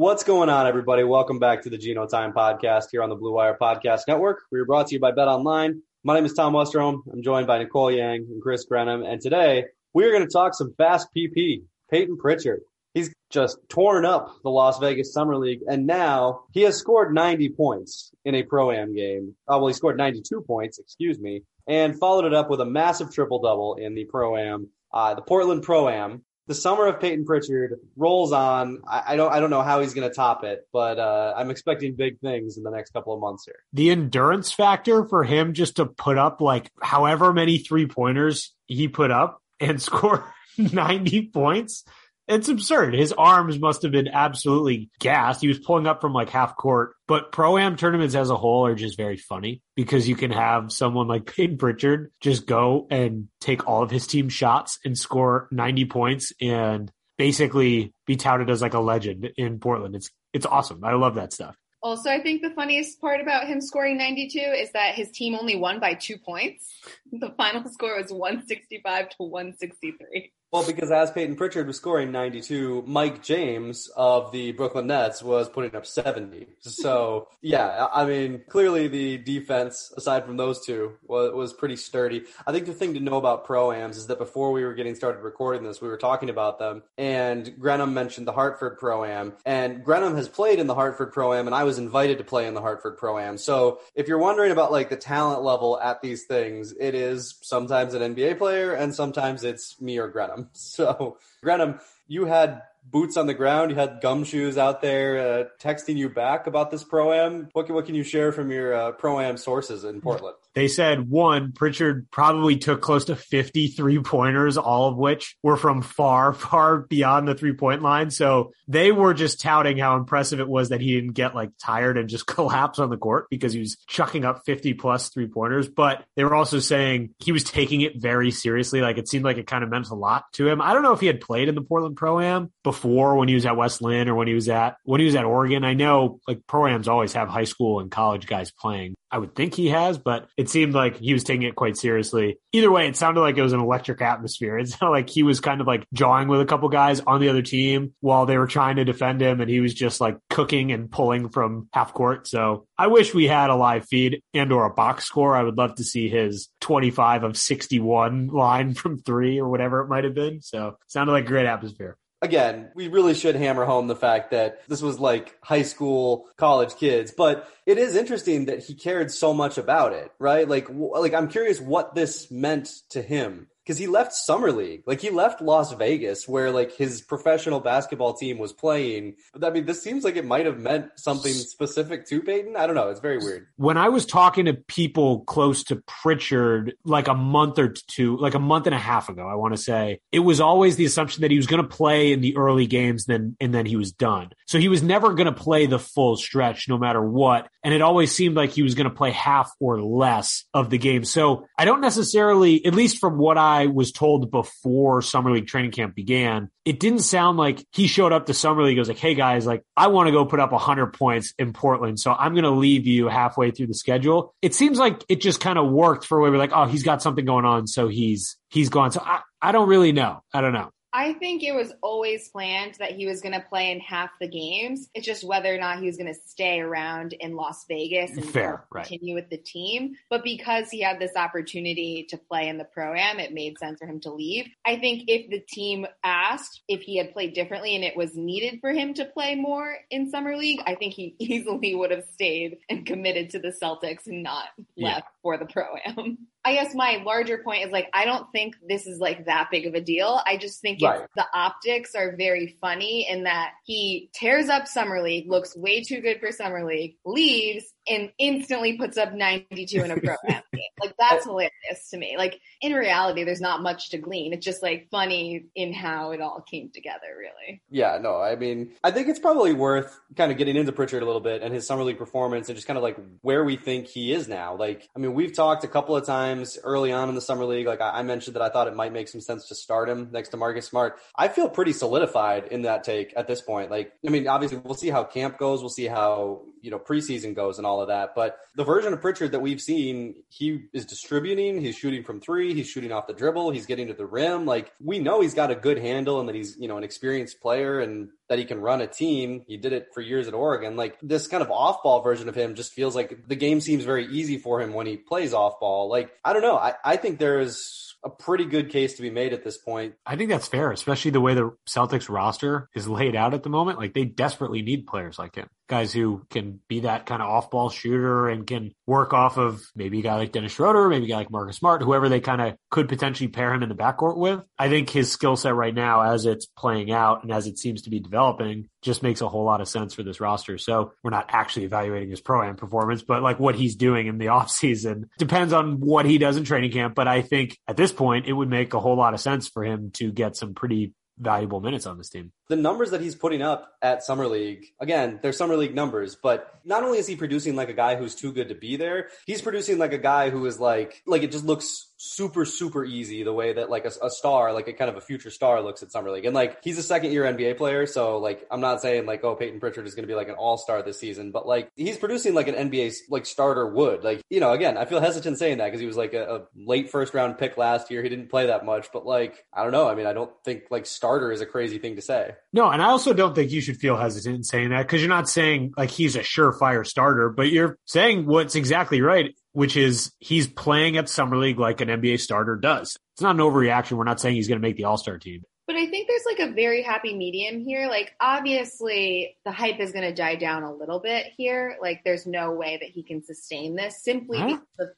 What's going on, everybody? Welcome back to the Geno Time podcast here on the Blue Wire Podcast Network. We are brought to you by Bet Online. My name is Tom Westerholm. I'm joined by Nicole Yang and Chris Grenham. And today we are going to talk some fast PP. Peyton Pritchard. He's just torn up the Las Vegas Summer League, and now he has scored 90 points in a pro am game. Oh, well, he scored 92 points, excuse me, and followed it up with a massive triple double in the pro am, uh, the Portland Pro Am the summer of Peyton Pritchard rolls on. I, I don't I don't know how he's going to top it, but uh, I'm expecting big things in the next couple of months here. The endurance factor for him just to put up like however many three pointers he put up and score 90 points it's absurd. His arms must have been absolutely gassed. He was pulling up from like half court. But pro am tournaments as a whole are just very funny because you can have someone like Peyton Pritchard just go and take all of his team shots and score 90 points and basically be touted as like a legend in Portland. It's it's awesome. I love that stuff. Also, I think the funniest part about him scoring 92 is that his team only won by two points. The final score was 165 to 163. Well, because as Peyton Pritchard was scoring 92, Mike James of the Brooklyn Nets was putting up 70. So, yeah, I mean, clearly the defense, aside from those two, was, was pretty sturdy. I think the thing to know about pro-ams is that before we were getting started recording this, we were talking about them, and Grenham mentioned the Hartford Pro-Am, and Grenham has played in the Hartford Pro-Am, and I was invited to play in the Hartford Pro-Am. So, if you're wondering about like the talent level at these things, it is sometimes an NBA player, and sometimes it's me or Grenham. So, Grenham, you had boots on the ground. You had gumshoes out there uh, texting you back about this pro am. What, what can you share from your uh, pro am sources in Portland? They said one, Pritchard probably took close to 53 pointers, all of which were from far, far beyond the three point line. So they were just touting how impressive it was that he didn't get like tired and just collapse on the court because he was chucking up 50 plus three pointers. But they were also saying he was taking it very seriously. Like it seemed like it kind of meant a lot to him. I don't know if he had played in the Portland Pro Am before when he was at West Linn or when he was at, when he was at Oregon. I know like pro-ams always have high school and college guys playing. I would think he has, but it seemed like he was taking it quite seriously. Either way, it sounded like it was an electric atmosphere. It sounded like he was kind of like jawing with a couple guys on the other team while they were trying to defend him, and he was just like cooking and pulling from half court. So I wish we had a live feed and or a box score. I would love to see his 25 of 61 line from three or whatever it might have been. So sounded like a great atmosphere again, we really should hammer home the fact that this was like high school, college kids, but it is interesting that he cared so much about it, right? Like, like I'm curious what this meant to him because he left summer league. Like he left las vegas where like his professional basketball team was playing. But i mean this seems like it might have meant something specific to peyton. I don't know. It's very weird. when i was talking to people close to pritchard like a month or two like a month and a half ago i want to say it was always the assumption that he was going to play in the early games then and then he was done. So he was never going to play the full stretch no matter what. And it always seemed like he was going to play half or less of the game. So i don't necessarily at least from what i I was told before summer league training camp began, it didn't sound like he showed up to summer league. He was like, Hey guys, like I want to go put up hundred points in Portland. So I'm going to leave you halfway through the schedule. It seems like it just kind of worked for where we're like, Oh, he's got something going on. So he's, he's gone. So I, I don't really know. I don't know. I think it was always planned that he was going to play in half the games. It's just whether or not he was going to stay around in Las Vegas and Fair, continue right. with the team. But because he had this opportunity to play in the pro am, it made sense for him to leave. I think if the team asked if he had played differently and it was needed for him to play more in summer league, I think he easily would have stayed and committed to the Celtics and not left yeah. For the pro am. I guess my larger point is like I don't think this is like that big of a deal. I just think right. the optics are very funny in that he tears up summer league, looks way too good for summer league, leaves, and instantly puts up 92 in a pro am game. Like that's hilarious to me. Like in reality, there's not much to glean. It's just like funny in how it all came together, really. Yeah, no, I mean, I think it's probably worth kind of getting into Pritchard a little bit and his summer league performance and just kind of like where we think he is now. Like, I mean, we've talked a couple of times early on in the summer league. Like I mentioned that I thought it might make some sense to start him next to Marcus Smart. I feel pretty solidified in that take at this point. Like, I mean, obviously we'll see how camp goes. We'll see how, you know, preseason goes and all all of that. But the version of Pritchard that we've seen, he is distributing, he's shooting from three, he's shooting off the dribble, he's getting to the rim. Like we know he's got a good handle and that he's, you know, an experienced player and that he can run a team. He did it for years at Oregon. Like this kind of off ball version of him just feels like the game seems very easy for him when he plays off ball. Like, I don't know. I, I think there is a pretty good case to be made at this point. I think that's fair, especially the way the Celtics roster is laid out at the moment. Like they desperately need players like him, guys who can be that kind of off ball shooter and can work off of maybe a guy like Dennis Schroeder, maybe a guy like Marcus Smart, whoever they kind of could potentially pair him in the backcourt with. I think his skill set right now, as it's playing out and as it seems to be developing, just makes a whole lot of sense for this roster. So we're not actually evaluating his pro am performance, but like what he's doing in the offseason depends on what he does in training camp. But I think at this point, it would make a whole lot of sense for him to get some pretty valuable minutes on this team. The numbers that he's putting up at Summer League, again, they're Summer League numbers, but not only is he producing like a guy who's too good to be there, he's producing like a guy who is like, like it just looks super, super easy the way that like a, a, star, like a kind of a future star looks at Summer League. And like he's a second year NBA player. So like I'm not saying like, oh, peyton Pritchard is going to be like an all star this season, but like he's producing like an NBA like starter would. Like, you know, again, I feel hesitant saying that because he was like a, a late first round pick last year. He didn't play that much, but like, I don't know. I mean, I don't think like starter is a crazy thing to say. No, and I also don't think you should feel hesitant in saying that because you're not saying like he's a surefire starter, but you're saying what's exactly right which is he's playing at Summer League like an NBA starter does. It's not an overreaction. We're not saying he's going to make the All Star team. But I think there's like a very happy medium here. Like, obviously, the hype is going to die down a little bit here. Like, there's no way that he can sustain this simply huh? because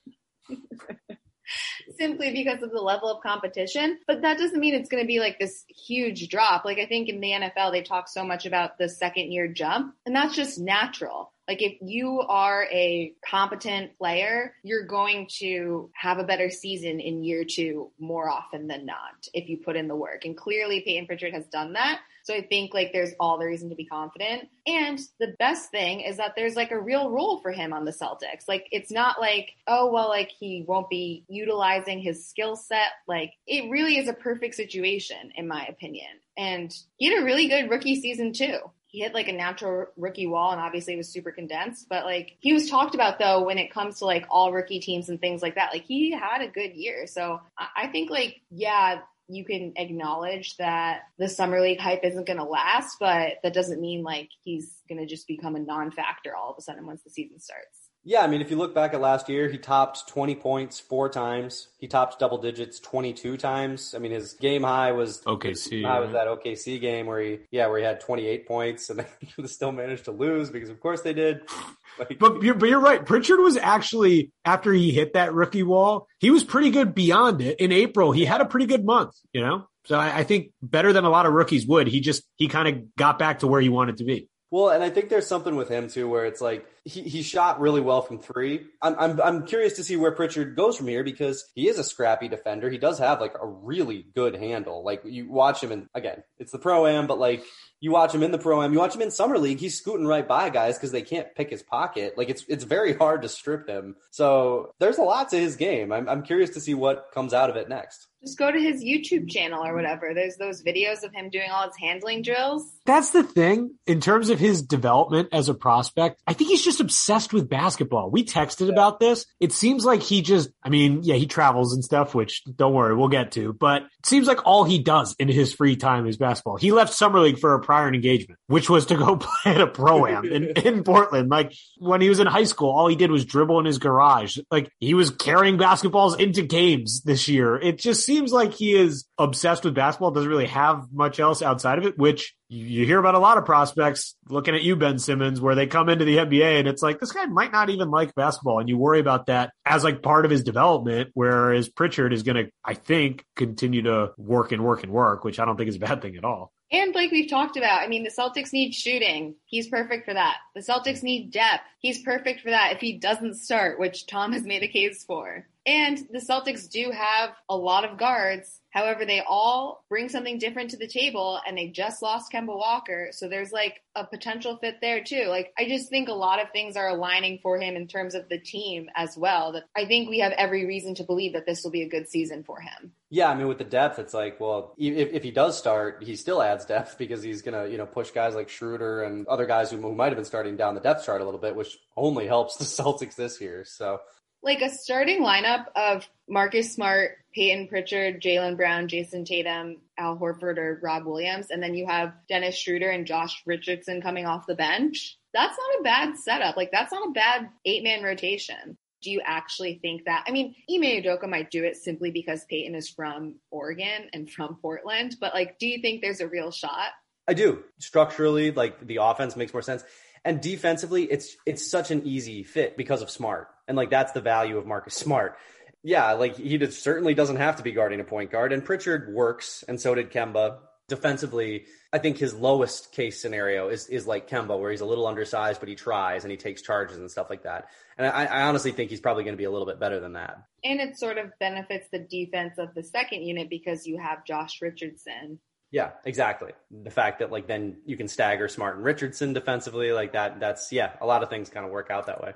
of. simply because of the level of competition. But that doesn't mean it's going to be like this huge drop. Like I think in the NFL, they talk so much about the second year jump, and that's just natural. Like if you are a competent player, you're going to have a better season in year two more often than not if you put in the work. And clearly Peyton Pritchard has done that. So I think like there's all the reason to be confident. And the best thing is that there's like a real role for him on the Celtics. Like it's not like, oh, well, like he won't be utilizing his skill set. Like it really is a perfect situation, in my opinion. And he had a really good rookie season too he hit like a natural rookie wall and obviously it was super condensed but like he was talked about though when it comes to like all rookie teams and things like that like he had a good year so i think like yeah you can acknowledge that the summer league hype isn't going to last, but that doesn't mean like he's going to just become a non-factor all of a sudden once the season starts. Yeah, I mean, if you look back at last year, he topped 20 points four times. He topped double digits 22 times. I mean, his game high was OKC. High was that OKC game where he, yeah, where he had 28 points and they still managed to lose because, of course, they did. Like, but you're, but you're right. Pritchard was actually after he hit that rookie wall, he was pretty good beyond it. In April, he had a pretty good month. You know, so I, I think better than a lot of rookies would. He just he kind of got back to where he wanted to be. Well, and I think there's something with him too, where it's like he, he shot really well from three. I'm, I'm I'm curious to see where Pritchard goes from here because he is a scrappy defender. He does have like a really good handle. Like you watch him, and again, it's the pro am, but like you watch him in the pro am, you watch him in summer league, he's scooting right by guys because they can't pick his pocket. Like it's it's very hard to strip him. So there's a lot to his game. I'm I'm curious to see what comes out of it next. Just go to his YouTube channel or whatever. There's those videos of him doing all his handling drills. That's the thing in terms of his development as a prospect. I think he's just obsessed with basketball. We texted yeah. about this. It seems like he just, I mean, yeah, he travels and stuff, which don't worry, we'll get to, but it seems like all he does in his free time is basketball. He left summer league for a prior engagement, which was to go play at a pro am in, in Portland. Like when he was in high school, all he did was dribble in his garage. Like he was carrying basketballs into games this year. It just seems like he is obsessed with basketball, doesn't really have much else outside of it, which you hear about a lot of prospects looking at you, Ben Simmons, where they come into the NBA and it's like, this guy might not even like basketball. And you worry about that as like part of his development, whereas Pritchard is going to, I think, continue to work and work and work, which I don't think is a bad thing at all. And like we've talked about, I mean, the Celtics need shooting. He's perfect for that. The Celtics need depth. He's perfect for that if he doesn't start, which Tom has made a case for. And the Celtics do have a lot of guards. However, they all bring something different to the table and they just lost Kemba Walker. So there's like a potential fit there too. Like I just think a lot of things are aligning for him in terms of the team as well. That I think we have every reason to believe that this will be a good season for him. Yeah, I mean, with the depth, it's like, well, if, if he does start, he still adds depth because he's gonna, you know, push guys like Schroeder and other guys who, who might have been starting down the depth chart a little bit, which only helps the Celtics this year. So like a starting lineup of Marcus Smart, Peyton Pritchard, Jaylen Brown, Jayson Tatum, Al Horford, or Rob Williams, and then you have Dennis Schroeder and Josh Richardson coming off the bench. That's not a bad setup. Like that's not a bad eight man rotation. Do you actually think that? I mean, Ime Udoka might do it simply because Peyton is from Oregon and from Portland, but like, do you think there's a real shot? I do. Structurally, like the offense makes more sense. And defensively, it's it's such an easy fit because of Smart, and like that's the value of Marcus Smart. Yeah, like he did, certainly doesn't have to be guarding a point guard, and Pritchard works, and so did Kemba. Defensively, I think his lowest case scenario is is like Kemba, where he's a little undersized, but he tries and he takes charges and stuff like that. And I, I honestly think he's probably going to be a little bit better than that. And it sort of benefits the defense of the second unit because you have Josh Richardson, yeah, exactly. The fact that like then you can stagger Smart and Richardson defensively, like that, that's yeah, a lot of things kind of work out that way.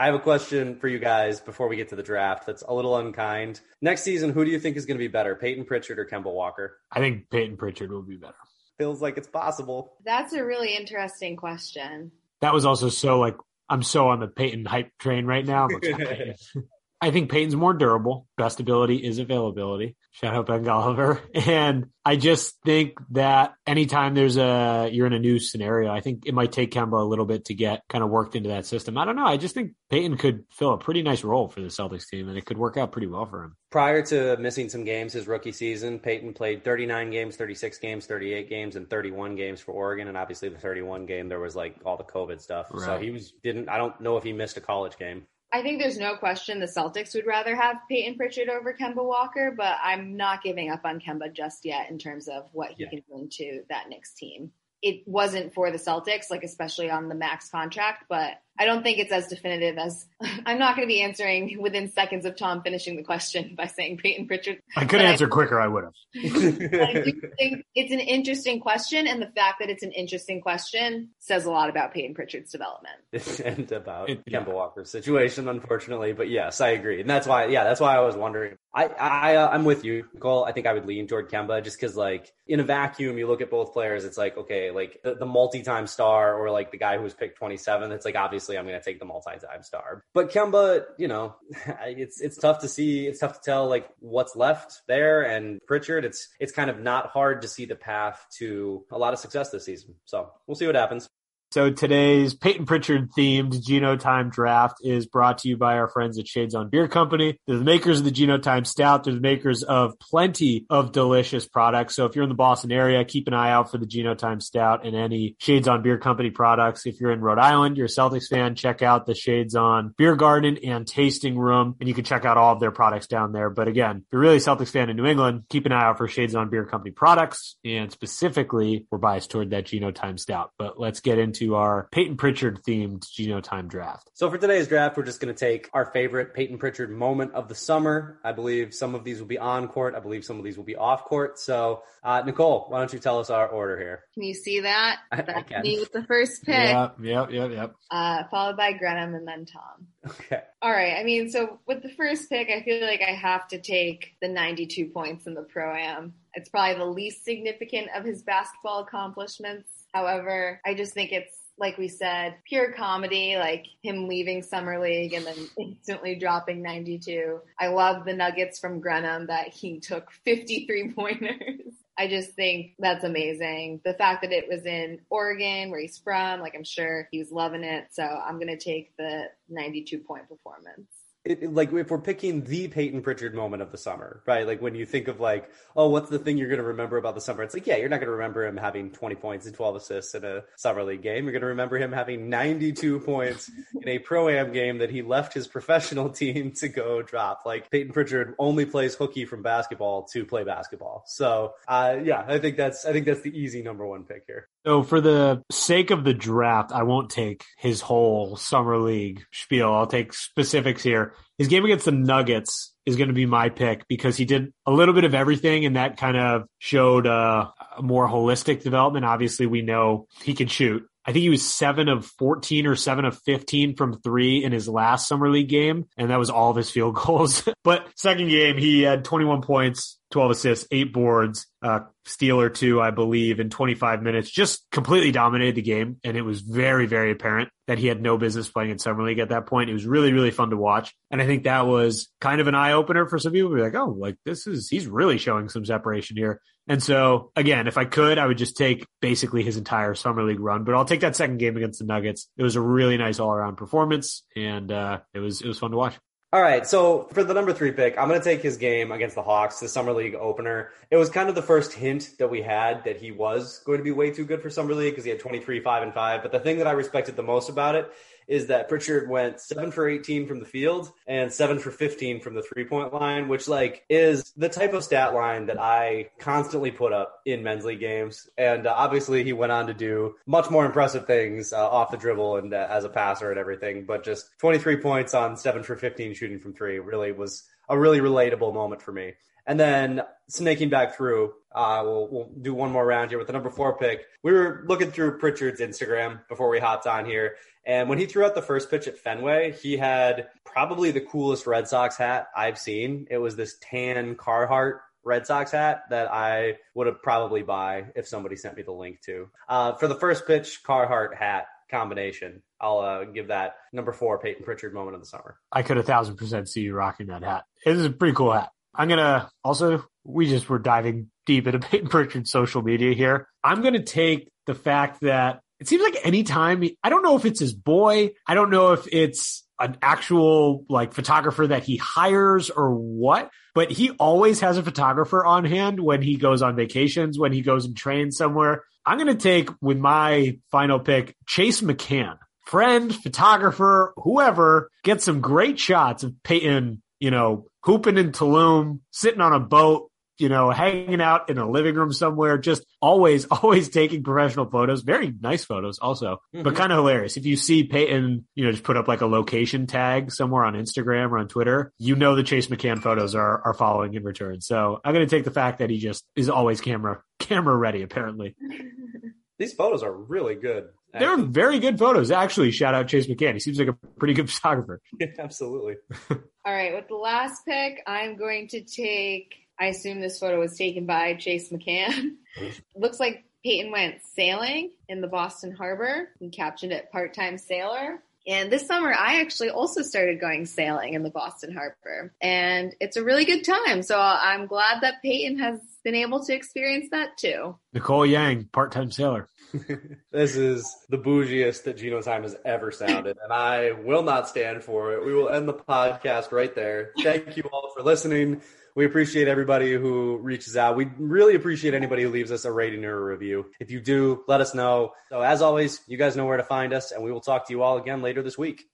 I have a question for you guys before we get to the draft that's a little unkind. Next season, who do you think is going to be better, Peyton Pritchard or Kemba Walker? I think Peyton Pritchard will be better. Feels like it's possible. That's a really interesting question. That was also so like I'm so on the Peyton hype train right now. I think Peyton's more durable. Best ability is availability. Shout out Ben Golliver. And I just think that anytime there's a you're in a new scenario, I think it might take Kemba a little bit to get kind of worked into that system. I don't know. I just think Peyton could fill a pretty nice role for the Celtics team, and it could work out pretty well for him. Prior to missing some games his rookie season, Peyton played 39 games, 36 games, 38 games, and 31 games for Oregon. And obviously, the 31 game there was like all the COVID stuff, right. so he was didn't. I don't know if he missed a college game. I think there's no question the Celtics would rather have Peyton Pritchard over Kemba Walker, but I'm not giving up on Kemba just yet in terms of what he yeah. can bring to that Knicks team. It wasn't for the Celtics, like especially on the max contract, but I don't think it's as definitive as I'm not going to be answering within seconds of Tom finishing the question by saying Peyton Pritchard. I could answer I, quicker. I would have. I do think it's an interesting question, and the fact that it's an interesting question says a lot about Peyton Pritchard's development and about it, Kemba yeah. Walker's situation, unfortunately. But yes, I agree, and that's why. Yeah, that's why I was wondering. I, I, uh, I'm with you, Nicole. I think I would lean toward Kemba just because, like, in a vacuum, you look at both players. It's like, okay, like the, the multi-time star or like the guy who was picked 27. It's like obviously obviously I'm going to take the multi-time star. But Kemba, you know, it's it's tough to see. It's tough to tell like what's left there. And Pritchard, it's it's kind of not hard to see the path to a lot of success this season. So we'll see what happens. So today's Peyton Pritchard themed Geno Time draft is brought to you by our friends at Shaidzon Beer Company. They're the makers of the Geno Time Stout. They're the makers of plenty of delicious products. So if you're in the Boston area, keep an eye out for the Geno Time Stout and any Shaidzon Beer Company products. If you're in Rhode Island, you're a Celtics fan, check out the Shaidzon Beer Garden and Tasting Room, and you can check out all of their products down there. But again, if you're really a Celtics fan in New England, keep an eye out for Shaidzon Beer Company products. And specifically, we're biased toward that Geno Time Stout. But let's get into into our Peyton Pritchard themed Geno Time draft. So for today's draft, we're just going to take our favorite Peyton Pritchard moment of the summer. I believe some of these will be on court. I believe some of these will be off court. So uh, Nicole, why don't you tell us our order here? Can you see that? I, That's I me with the first pick. Yep, yep, yep, yep. Uh, followed by Grenham and then Tom. Okay. All right. I mean, so with the first pick, I feel like I have to take the 92 points in the pro am. It's probably the least significant of his basketball accomplishments. However, I just think it's like we said, pure comedy, like him leaving Summer League and then instantly dropping 92. I love the nuggets from Grenham that he took 53 pointers. I just think that's amazing. The fact that it was in Oregon, where he's from, like I'm sure he was loving it. So I'm going to take the 92 point performance it, like if we're picking the Peyton Pritchard moment of the summer, right? Like when you think of like, oh, what's the thing you're going to remember about the summer? It's like, yeah, you're not going to remember him having 20 points and 12 assists in a summer league game. You're going to remember him having 92 points in a pro am game that he left his professional team to go drop. Like Peyton Pritchard only plays hooky from basketball to play basketball. So, uh, yeah, I think that's I think that's the easy number one pick here. So for the sake of the draft, I won't take his whole summer league spiel. I'll take specifics here. His game against the Nuggets is going to be my pick because he did a little bit of everything and that kind of showed uh, a more holistic development. Obviously, we know he can shoot. I think he was seven of 14 or seven of 15 from three in his last summer league game. And that was all of his field goals. but second game, he had 21 points, 12 assists, eight boards, uh, steal or two, I believe, in 25 minutes, just completely dominated the game. And it was very, very apparent that he had no business playing in summer league at that point. It was really, really fun to watch. And I think that was kind of an eye opener for some people. Be like, oh, like this is, he's really showing some separation here. And so again, if I could, I would just take basically his entire summer league run, but I'll take that second game against the Nuggets. It was a really nice all around performance and, uh, it was, it was fun to watch. All right, so for the number three pick, I'm going to take his game against the Hawks, the Summer League opener. It was kind of the first hint that we had that he was going to be way too good for Summer League because he had 23, 5, and 5. But the thing that I respected the most about it is that Pritchard went seven for 18 from the field and seven for 15 from the three point line, which like is the type of stat line that I constantly put up in men's league games. And uh, obviously he went on to do much more impressive things uh, off the dribble and uh, as a passer and everything, but just 23 points on seven for 15 shooting from three really was a really relatable moment for me. And then snaking back through, uh, we'll, we'll do one more round here with the number four pick. We were looking through Pritchard's Instagram before we hopped on here. And when he threw out the first pitch at Fenway, he had probably the coolest Red Sox hat I've seen. It was this tan Carhartt Red Sox hat that I would have probably buy if somebody sent me the link to. Uh, for the first pitch Carhartt hat combination, I'll uh, give that number four Peyton Pritchard moment of the summer. I could a thousand percent see you rocking that hat. It is a pretty cool hat. I'm gonna also we just were diving deep into Peyton Pritchard's social media here. I'm gonna take the fact that it seems like anytime he, I don't know if it's his boy, I don't know if it's an actual like photographer that he hires or what, but he always has a photographer on hand when he goes on vacations, when he goes and trains somewhere. I'm going to take with my final pick Chase McCann, friend, photographer, whoever, get some great shots of Peyton, you know, hooping in Tulum, sitting on a boat, you know, hanging out in a living room somewhere, just always, always taking professional photos. Very nice photos also, mm-hmm. but kind of hilarious. If you see Peyton, you know, just put up like a location tag somewhere on Instagram or on Twitter, you know, the Chase McCann photos are, are following in return. So I'm going to take the fact that he just is always camera, camera ready, apparently. These photos are really good. They're very good photos. Actually, shout out Chase McCann. He seems like a pretty good photographer. Yeah, absolutely. All right. With the last pick, I'm going to take I assume this photo was taken by Chase McCann. Looks like Peyton went sailing in the Boston Harbor. He captioned it part time sailor. And this summer, I actually also started going sailing in the Boston Harbor. And it's a really good time. So I'm glad that Peyton has been able to experience that too. Nicole Yang, part time sailor. this is the bougiest that Geno Time has ever sounded, and I will not stand for it. We will end the podcast right there. Thank you all for listening. We appreciate everybody who reaches out. We really appreciate anybody who leaves us a rating or a review. If you do, let us know. So, as always, you guys know where to find us, and we will talk to you all again later this week.